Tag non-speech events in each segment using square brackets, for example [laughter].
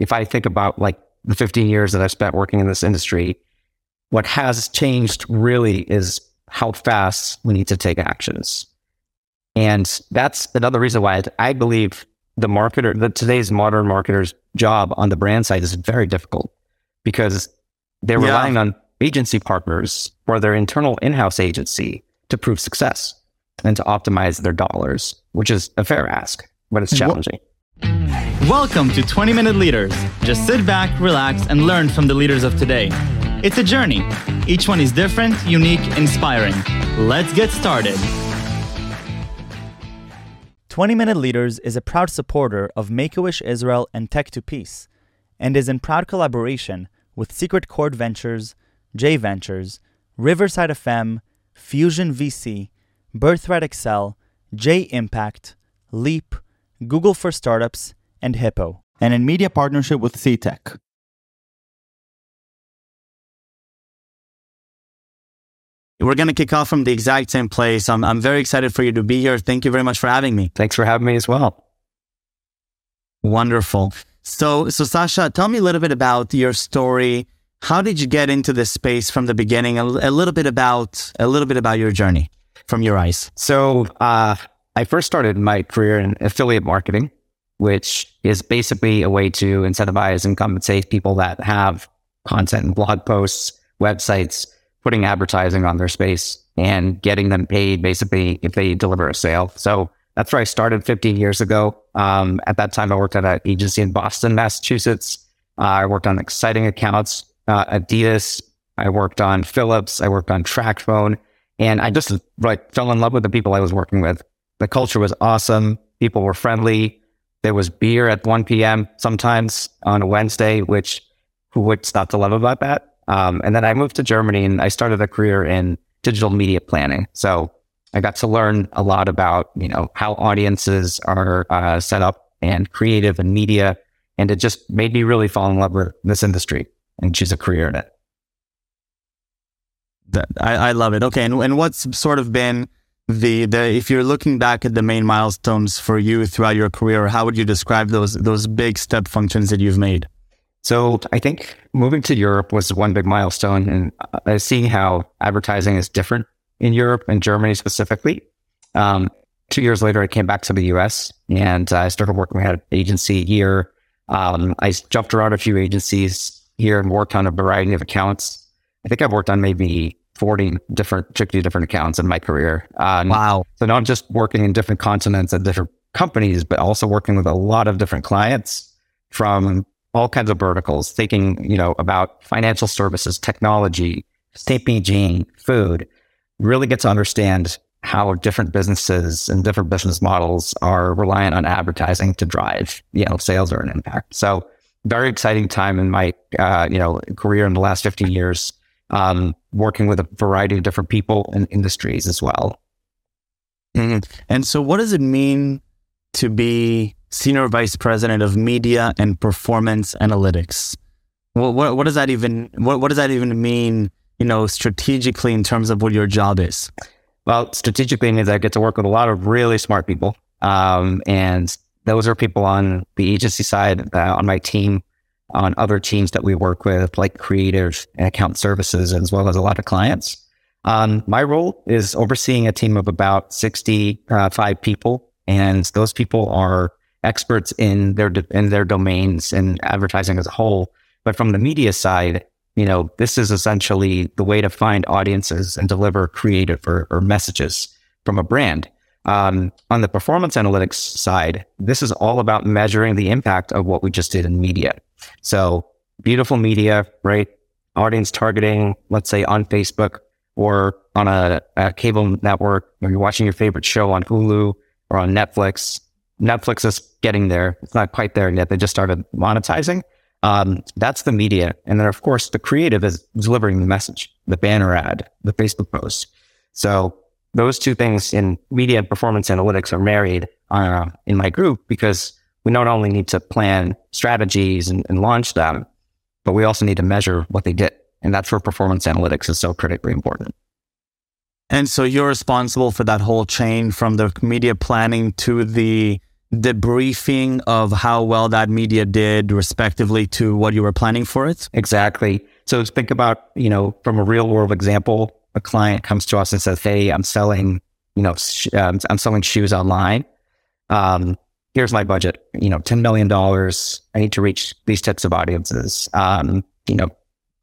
if I think about like the 15 years that I've spent working in this industry, what has changed really is how fast we need to take actions. And that's another reason why I believe the marketer, the today's modern marketer's job on the brand side is very difficult because they're yeah. relying on agency partners or their internal in-house agency to prove success and to optimize their dollars, which is a fair ask, but it's challenging. Welcome to 20 Minute Leaders. Just sit back, relax, and learn from the leaders of today. It's a journey. Each one is different, unique, inspiring. Let's get started. 20 Minute Leaders is a proud supporter of Make a Wish Israel and Tech to Peace, and is in proud collaboration with Secret Chord Ventures, J Ventures, Riverside FM, Fusion VC, Birthright Excel, J Impact, Leap, Google for Startups, and Hippo, and in media partnership with CTech. We're going to kick off from the exact same place. I'm, I'm very excited for you to be here. Thank you very much for having me. Thanks for having me as well. Wonderful. So, so Sascha, tell me a little bit about your story. How did you get into this space from the beginning? A, a little bit about a little bit about your journey from your eyes. So, uh, I first started my career in affiliate marketing, which is basically a way to incentivize and compensate people that have content and blog posts, websites, putting advertising on their space and getting them paid basically if they deliver a sale. So that's where I started 15 years ago. Um, at that time, I worked at an agency in Boston, Massachusetts. Uh, I worked on exciting accounts, uh, Adidas. I worked on Philips. I worked on TracFone. And I just like fell in love with the people I was working with. The culture was awesome. People were friendly. There was beer at 1 p.m. sometimes on a Wednesday, which who would stop to love about that? Um, and then I moved to Germany and I started a career in digital media planning. So I got to learn a lot about, you know, how audiences are uh, set up and creative and media. And it just made me really fall in love with this industry and choose a career in it. I, I love it. Okay. And, and what's sort of been the, the, if you're looking back at the main milestones for you throughout your career, how would you describe those, those big step functions that you've made? So I think moving to Europe was one big milestone and uh, seeing how advertising is different in Europe and Germany specifically. Um, two years later, I came back to the US and I started working at an agency here. Um, I jumped around a few agencies here and worked on a variety of accounts. I think I've worked on maybe 40 different, 50 different accounts in my career. Um, wow. So not just working in different continents and different companies, but also working with a lot of different clients from all kinds of verticals, thinking, you know, about financial services, technology, CPG, food, really get to understand how different businesses and different business models are reliant on advertising to drive, you know, sales or an impact. So very exciting time in my, uh, you know, career in the last 15 years, um, working with a variety of different people and industries as well. Mm-hmm. And so what does it mean to be Senior Vice President of Media and Performance Analytics. Well, what, what does that even what, what does that even mean? You know, strategically in terms of what your job is. Well, strategically means I get to work with a lot of really smart people, um, and those are people on the agency side, uh, on my team, on other teams that we work with, like creative and account services, as well as a lot of clients. Um, my role is overseeing a team of about 65 uh, people, and those people are experts in their in their domains and advertising as a whole. But from the media side, you know, this is essentially the way to find audiences and deliver creative or, or messages from a brand. Um, on the performance analytics side, this is all about measuring the impact of what we just did in media. So beautiful media, right? Audience targeting, let's say on Facebook or on a, a cable network, or you're watching your favorite show on Hulu or on Netflix, Netflix is getting there. It's not quite there yet. They just started monetizing. Um, that's the media. And then, of course, the creative is delivering the message, the banner ad, the Facebook post. So those two things in media and performance analytics are married uh, in my group because we not only need to plan strategies and, and launch them, but we also need to measure what they did. And that's where performance analytics is so critically important. And so you're responsible for that whole chain from the media planning to the debriefing of how well that media did respectively to what you were planning for it? Exactly. So think about, you know, from a real world example, a client comes to us and says, Hey, I'm selling, you know, sh- um, I'm selling shoes online. Um, here's my budget, you know, $10 million. I need to reach these types of audiences. Um, you know,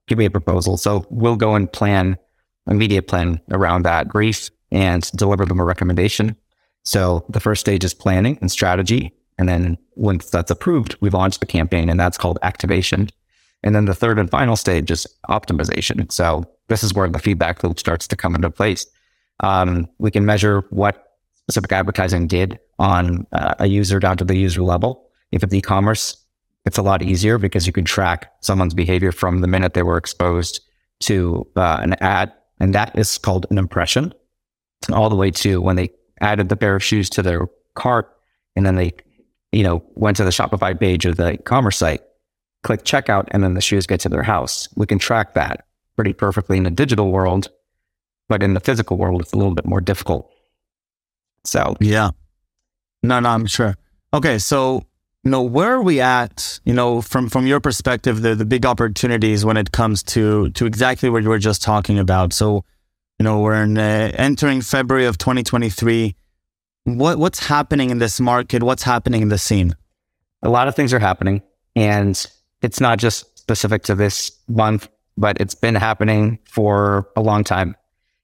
give me a proposal. So we'll go and plan a media plan around that brief and deliver them a recommendation. So the first stage is planning and strategy. And then once that's approved, we launch the campaign and that's called activation. And then the third and final stage is optimization. So this is where the feedback loop starts to come into place. Um, we can measure what specific advertising did on uh, a user down to the user level. If it's e-commerce, it's a lot easier because you can track someone's behavior from the minute they were exposed to uh, an ad, and that is called an impression, all the way to when they added the pair of shoes to their cart, and then they, you know, went to the Shopify page of the e-commerce site, click checkout, and then the shoes get to their house. We can track that pretty perfectly in the digital world, but in the physical world, it's a little bit more difficult. So yeah, no, no, I'm sure. Okay, so you know where are we at? You know, from from your perspective, the the big opportunities when it comes to to exactly what you were just talking about. So, you know, we're in, uh, entering February of 2023. What what's happening in this market? What's happening in the scene? A lot of things are happening, and it's not just specific to this month, but it's been happening for a long time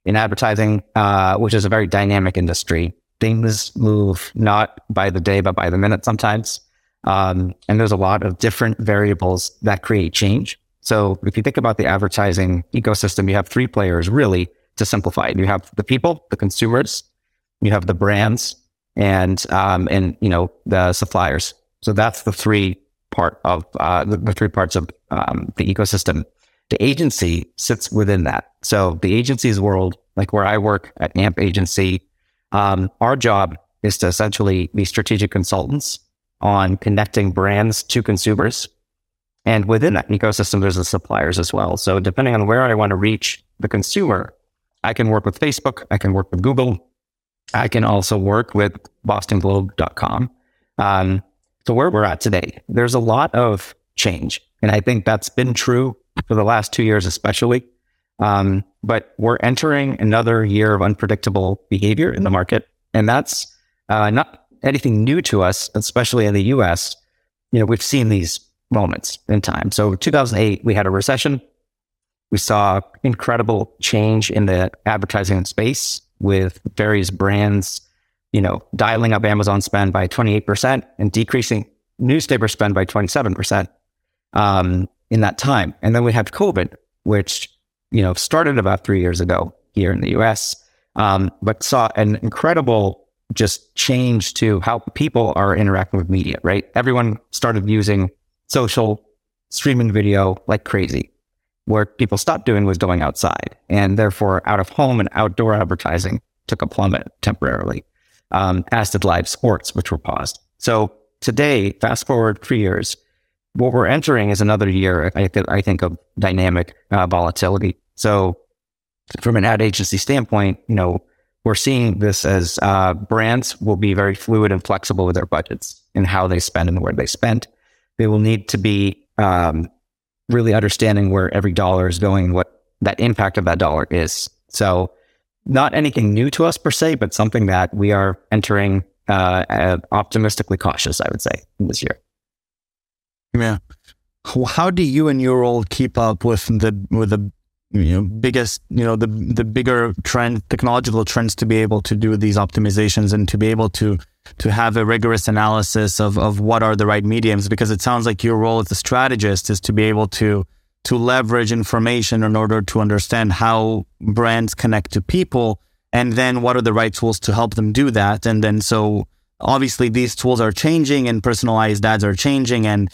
in advertising, uh, which is a very dynamic industry things move not by the day, but by the minute sometimes. Um, and there's a lot of different variables that create change. So if you think about the advertising ecosystem, you have three players really to simplify it. You have the people, the consumers, you have the brands, and um, and you know the suppliers. So that's the three part of uh, the, the, three parts of um, the ecosystem. The agency sits within that. So the agency's world, like where I work at AMP Agency, um, our job is to essentially be strategic consultants on connecting brands to consumers. And within that ecosystem, there's the suppliers as well. So depending on where I want to reach the consumer, I can work with Facebook, I can work with Google, I can also work with bostonglobe.com. Um, so where we're at today, there's a lot of change. And I think that's been true for the last two years, especially. Um, but we're entering another year of unpredictable behavior in the market. And that's uh, not anything new to us, especially in the US. You know, we've seen these moments in time. So 2008, we had a recession. We saw incredible change in the advertising space with various brands, you know, dialing up Amazon spend by 28% and decreasing newspaper spend by 27% um, in that time. And then we had COVID, which you know, started about three years ago here in the US, um, but saw an incredible just change to how people are interacting with media, right? Everyone started using social streaming video like crazy. What people stopped doing was going outside, and therefore out of home and outdoor advertising took a plummet temporarily, um, as did live sports, which were paused. So today, fast forward three years, what we're entering is another year, I, th- I think, of dynamic uh, volatility. So from an ad agency standpoint, you know, we're seeing this as uh, brands will be very fluid and flexible with their budgets and how they spend and where they spend. They will need to be um, really understanding where every dollar is going, what that impact of that dollar is. So, not anything new to us per se, but something that we are entering uh, optimistically cautious, I would say, this year. Yeah. How do you and your role keep up with the with the you know biggest you know the the bigger trend technological trends to be able to do these optimizations and to be able to to have a rigorous analysis of of what are the right mediums because it sounds like your role as a strategist is to be able to to leverage information in order to understand how brands connect to people and then what are the right tools to help them do that and then so obviously these tools are changing and personalized ads are changing and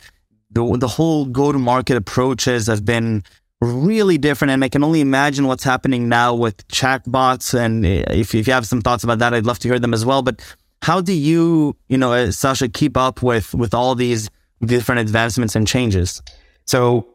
the, the whole go to market approaches have been really different. And I can only imagine what's happening now with chatbots. And if, if you have some thoughts about that, I'd love to hear them as well. But how do you, you know, uh, Sascha, keep up with with all these different advancements and changes? So,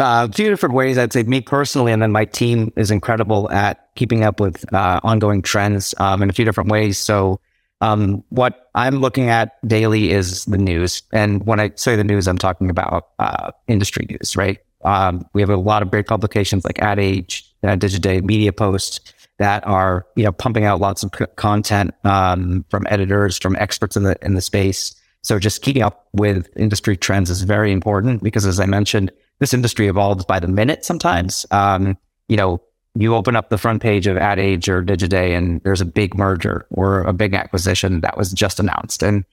uh, a few different ways. I'd say me personally, and then my team is incredible at keeping up with uh, ongoing trends um, in a few different ways. So, Um, what I'm looking at daily is the news. And when I say the news, I'm talking about uh, industry news, right? Um, we have a lot of great publications like Ad Age, uh, Digiday, Media Post that are you know pumping out lots of c- content um, from editors, from experts in the in the space. So just keeping up with industry trends is very important because, as I mentioned, this industry evolves by the minute sometimes. Um, you know, you open up the front page of Ad Age or Digiday and there's a big merger or a big acquisition that was just announced. And,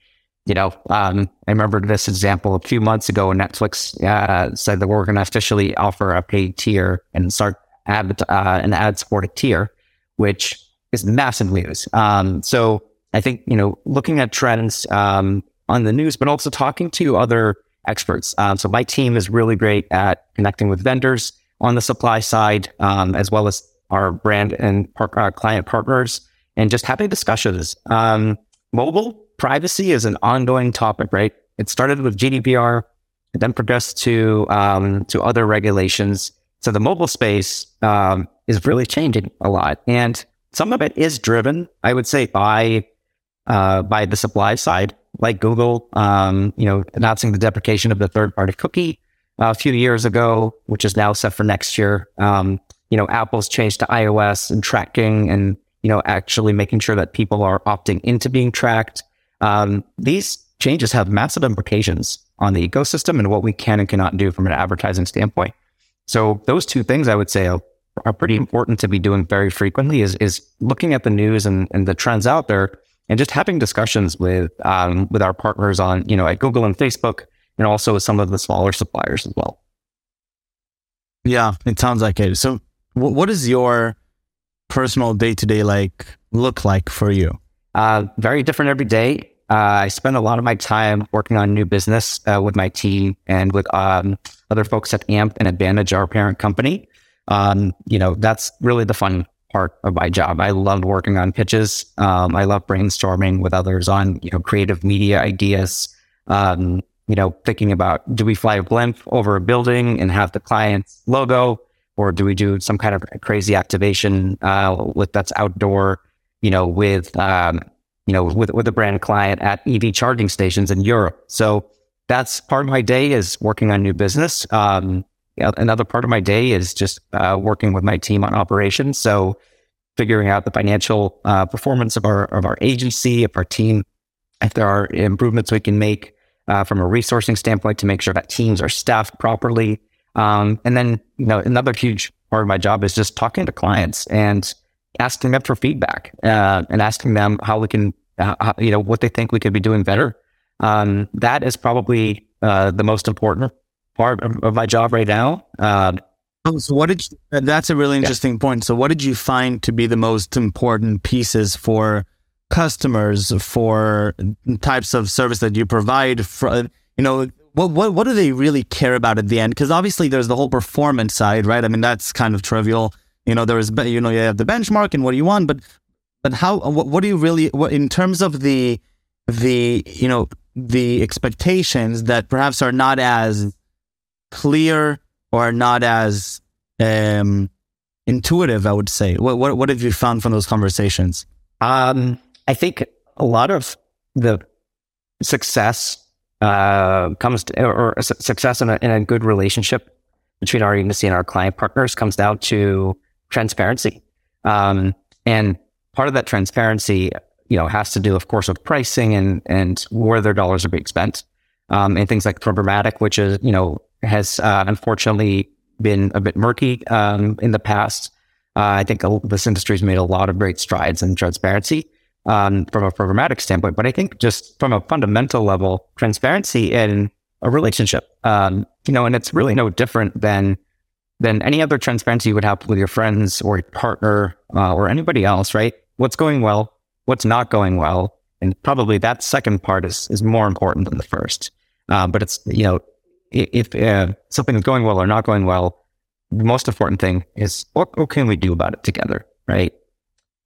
you know, um, I remember this example a few months ago when Netflix uh, said that we're going to officially offer a paid tier and start ad, uh, an ad supported tier, which is massive news. Um, so I think, you know, looking at trends um, on the news, but also talking to other experts. Um, so my team is really great at connecting with vendors on the supply side, um, as well as our brand and par- our uh, client partners, and just having discussions. Um, mobile privacy is an ongoing topic, right? It started with GDPR, it then progressed to um, to other regulations. So the mobile space um, is really changing a lot, and some of it is driven, I would say, by uh, by the supply side, like Google, um, you know, announcing the deprecation of the third party cookie a few years ago, which is now set for next year. Um, you know, Apple's changed to iOS and tracking and, you know, actually making sure that people are opting into being tracked. Um, these changes have massive implications on the ecosystem and what we can and cannot do from an advertising standpoint. So those two things I would say are, are pretty important to be doing very frequently is, is looking at the news and, and the trends out there and just having discussions with, um, with our partners on, you know, at Google and Facebook, and also with some of the smaller suppliers as well. Yeah, it sounds like it. So, w- what does your personal day to day like look like for you? Uh, very different every day. Uh, I spend a lot of my time working on new business uh, with my team and with um, other folks at AMP and Advantage, our parent company. Um, you know, that's really the fun part of my job. I love working on pitches. Um, I love brainstorming with others on you know creative media ideas. Um, you know, thinking about do we fly a blimp over a building and have the client's logo, or do we do some kind of crazy activation uh, with that's outdoor, you know, with um, you know, with with a brand client at EV charging stations in Europe. So that's part of my day is working on new business. Um, another part of my day is just uh, working with my team on operations. So figuring out the financial uh, performance of our of our agency, of our team, if there are improvements we can make uh, from a resourcing standpoint to make sure that teams are staffed properly. Um, and then, you know, another huge part of my job is just talking to clients and asking them for feedback uh, and asking them how we can, uh, how, you know, what they think we could be doing better. Um, that is probably uh, the most important part of, my job right now. Um, oh, so, what did you, that's a really interesting yeah. point. So, what did you find to be the most important pieces for customers for types of service that you provide for you know what what what do they really care about at the end because obviously there's the whole performance side right i mean that's kind of trivial you know there's you know you have the benchmark and what do you want but but how what, what do you really what in terms of the the you know the expectations that perhaps are not as clear or not as um intuitive i would say what what, what have you found from those conversations um I think a lot of the success uh, comes to, or, success in a, in a good relationship between our agency and our client partners comes down to transparency. Um, and part of that transparency, you know, has to do, of course, with pricing and, and where their dollars are being spent. Um, and things like programmatic, which is, you know, has uh, unfortunately been a bit murky um, in the past. Uh, I think this industry has made a lot of great strides in transparency um, from a programmatic standpoint, but I think just from a fundamental level, transparency in a relationship, um, you know, and it's really no different than than any other transparency you would have with your friends or your partner uh, or anybody else, right? What's going well, what's not going well, and probably that second part is is more important than the first. Uh, but it's you know, if uh, something is going well or not going well, the most important thing is what, what can we do about it together, right?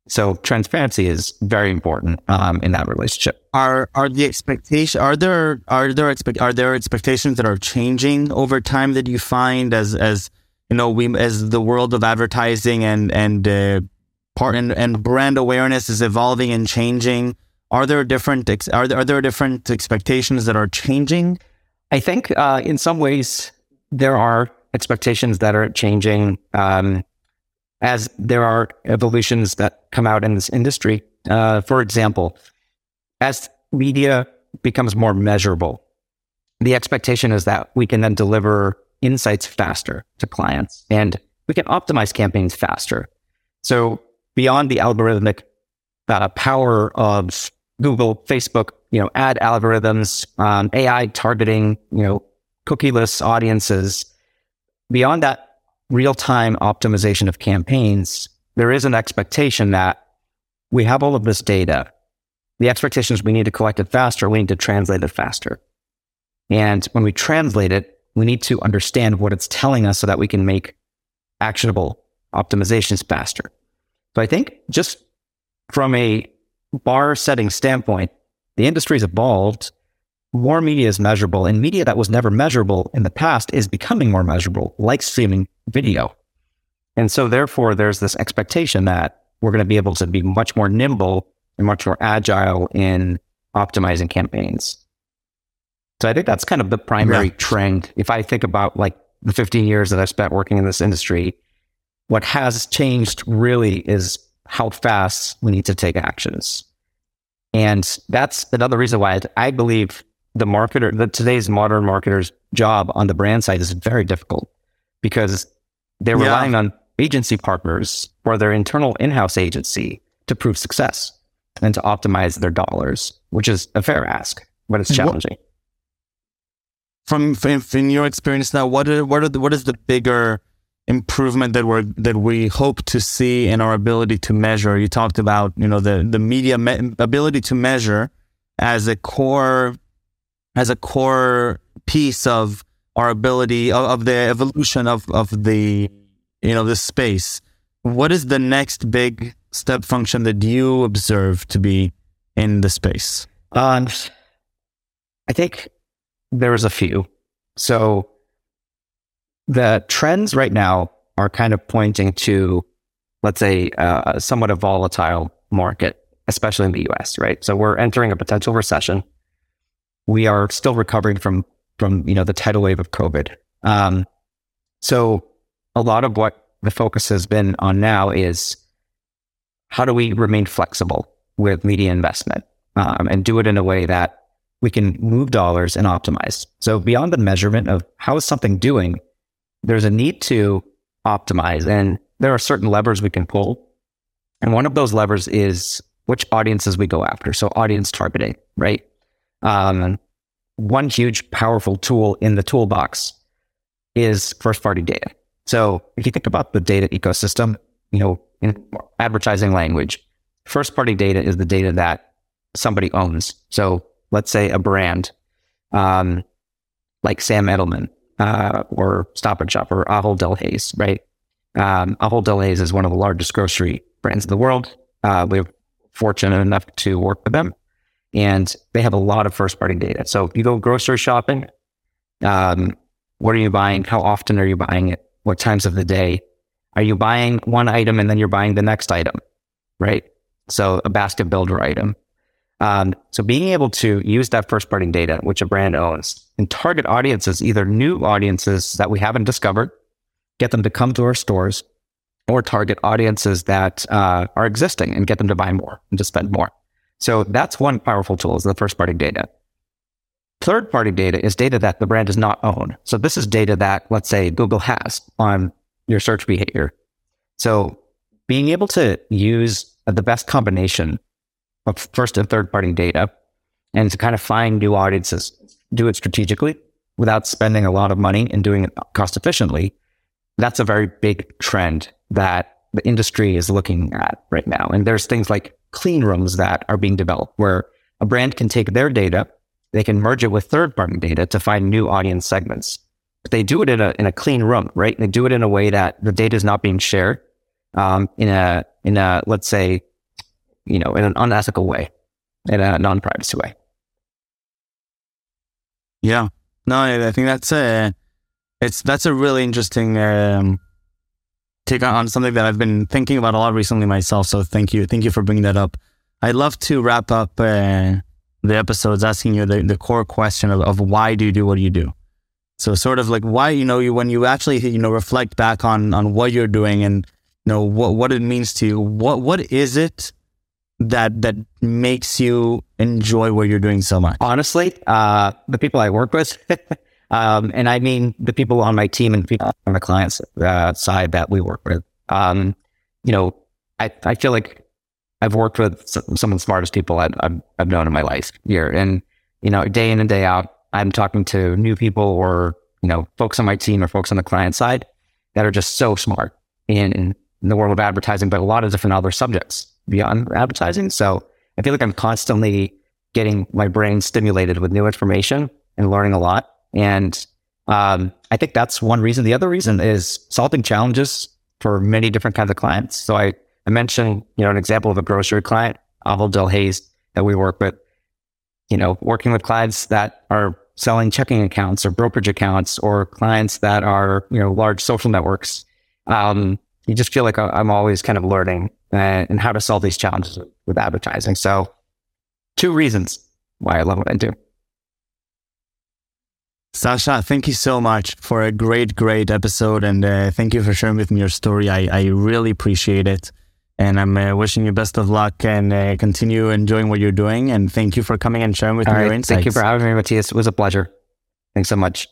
So transparency is very important um, in that relationship. Are are the expectation are there are there expect are there expectations that are changing over time that you find as as you know we as the world of advertising and and uh, part and, and brand awareness is evolving and changing? Are there different ex- are there, are there different expectations that are changing? I think uh, in some ways there are expectations that are changing um, as there are evolutions that come out in this industry. Uh, for example, as media becomes more measurable, the expectation is that we can then deliver insights faster to clients and we can optimize campaigns faster. So beyond the algorithmic uh, power of Google, Facebook, you know, ad algorithms, um, AI targeting, you know, cookieless audiences. Beyond that real time optimization of campaigns, there is an expectation that we have all of this data. The expectation is we need to collect it faster. We need to translate it faster. And when we translate it, we need to understand what it's telling us so that we can make actionable optimizations faster. So I think just from a bar setting standpoint, the industry's evolved. More media is measurable, and media that was never measurable in the past is becoming more measurable, like streaming video. And so, therefore, there's this expectation that we're going to be able to be much more nimble and much more agile in optimizing campaigns. So, I think that's kind of the primary yeah. trend. If I think about like the 15 years that I've spent working in this industry, what has changed really is how fast we need to take actions. And that's another reason why I believe the marketer, the today's modern marketer's job on the brand side is very difficult because they're yeah. relying on agency partners or their internal in-house agency to prove success and to optimize their dollars, which is a fair ask, but it's challenging. What, from in your experience now, what are, what are the, what is the bigger improvement that we're that we hope to see in our ability to measure. You talked about you know the the media me- ability to measure as a core as a core piece of our ability of, of the evolution of of the you know the space. What is the next big step function that you observe to be in the space? Um, I think there's a few. So the trends right now are kind of pointing to, let's say, uh, somewhat a volatile market, especially in the US, right? So we're entering a potential recession. We are still recovering from, from, you know, the tidal wave of COVID. Um, so a lot of what the focus has been on now is how do we remain flexible with media investment um, and do it in a way that we can move dollars and optimize. So beyond the measurement of how is something doing, there's a need to optimize and there are certain levers we can pull. And one of those levers is which audiences we go after. So audience targeting, right? Um, one huge powerful tool in the toolbox is first party data. So if you think about the data ecosystem, you know, in advertising language, first party data is the data that somebody owns. So let's say a brand, um, like Sam Edelman uh, or Stop and Shop or Ahold Delhaize, right? Um, Ahold Delhaize is one of the largest grocery brands in the world. Uh, we're fortunate enough to work with them, and they have a lot of first party data. So if you go grocery shopping, um, what are you buying? How often are you buying it? What times of the day? Are you buying one item and then you're buying the next item, right? So a basket builder item. Um, so being able to use that first party data, which a brand owns, and target audiences, either new audiences that we haven't discovered, get them to come to our stores, or target audiences that uh, are existing and get them to buy more and to spend more. So that's one powerful tool is the first party data. Third party data is data that the brand does not own. So this is data that, let's say, Google has on your search behavior. So being able to use the best combination of first and third party data and to kind of find new audiences, do it strategically without spending a lot of money and doing it cost efficiently. That's a very big trend that the industry is looking at right now. And there's things like clean rooms that are being developed where a brand can take their data, they can merge it with third party data to find new audience segments. But they do it in a, in a clean room, right? They do it in a way that the data is not being shared um, in a, in a, let's say, you know, in an unethical way, in a non-privacy way. Yeah, no, I think that's a, it's that's a really interesting um, take on something that I've been thinking about a lot recently myself. So thank you, thank you for bringing that up. I'd love to wrap up uh, the episodes asking you the, the core question of, of why do you do what you do? So sort of like why, you know, you, when you actually, you know, reflect back on, on what you're doing and, you know, what, what it means to you, what, what is it that, that makes you enjoy what you're doing so much? Honestly, uh, the people I work with, [laughs] um, and I mean the people on my team and people on the client's uh, side that we work with. Um, you know, I, I feel like I've worked with some of the smartest people I've, I've known in my life here. And, you know, day in and day out, I'm talking to new people or, you know, folks on my team or folks on the client side that are just so smart in, in the world of advertising, but a lot of different other subjects beyond advertising. So I feel like I'm constantly getting my brain stimulated with new information and learning a lot. And um, I think that's one reason. The other reason is solving challenges for many different kinds of clients. So I, I mentioned, you know, an example of a grocery client, Ahold Delhaize, that we work with, you know, working with clients that are selling checking accounts or brokerage accounts or clients that are, you know, large social networks. Um, you just feel like I'm always kind of learning uh, and how to solve these challenges with advertising. So two reasons why I love what I do. Sascha, thank you so much for a great, great episode. And uh, thank you for sharing with me your story. I, I really appreciate it. And I'm uh, wishing you best of luck and uh, continue enjoying what you're doing. And thank you for coming and sharing with All me right. your insights. Thank you for having me, Matthias. It was a pleasure. Thanks so much.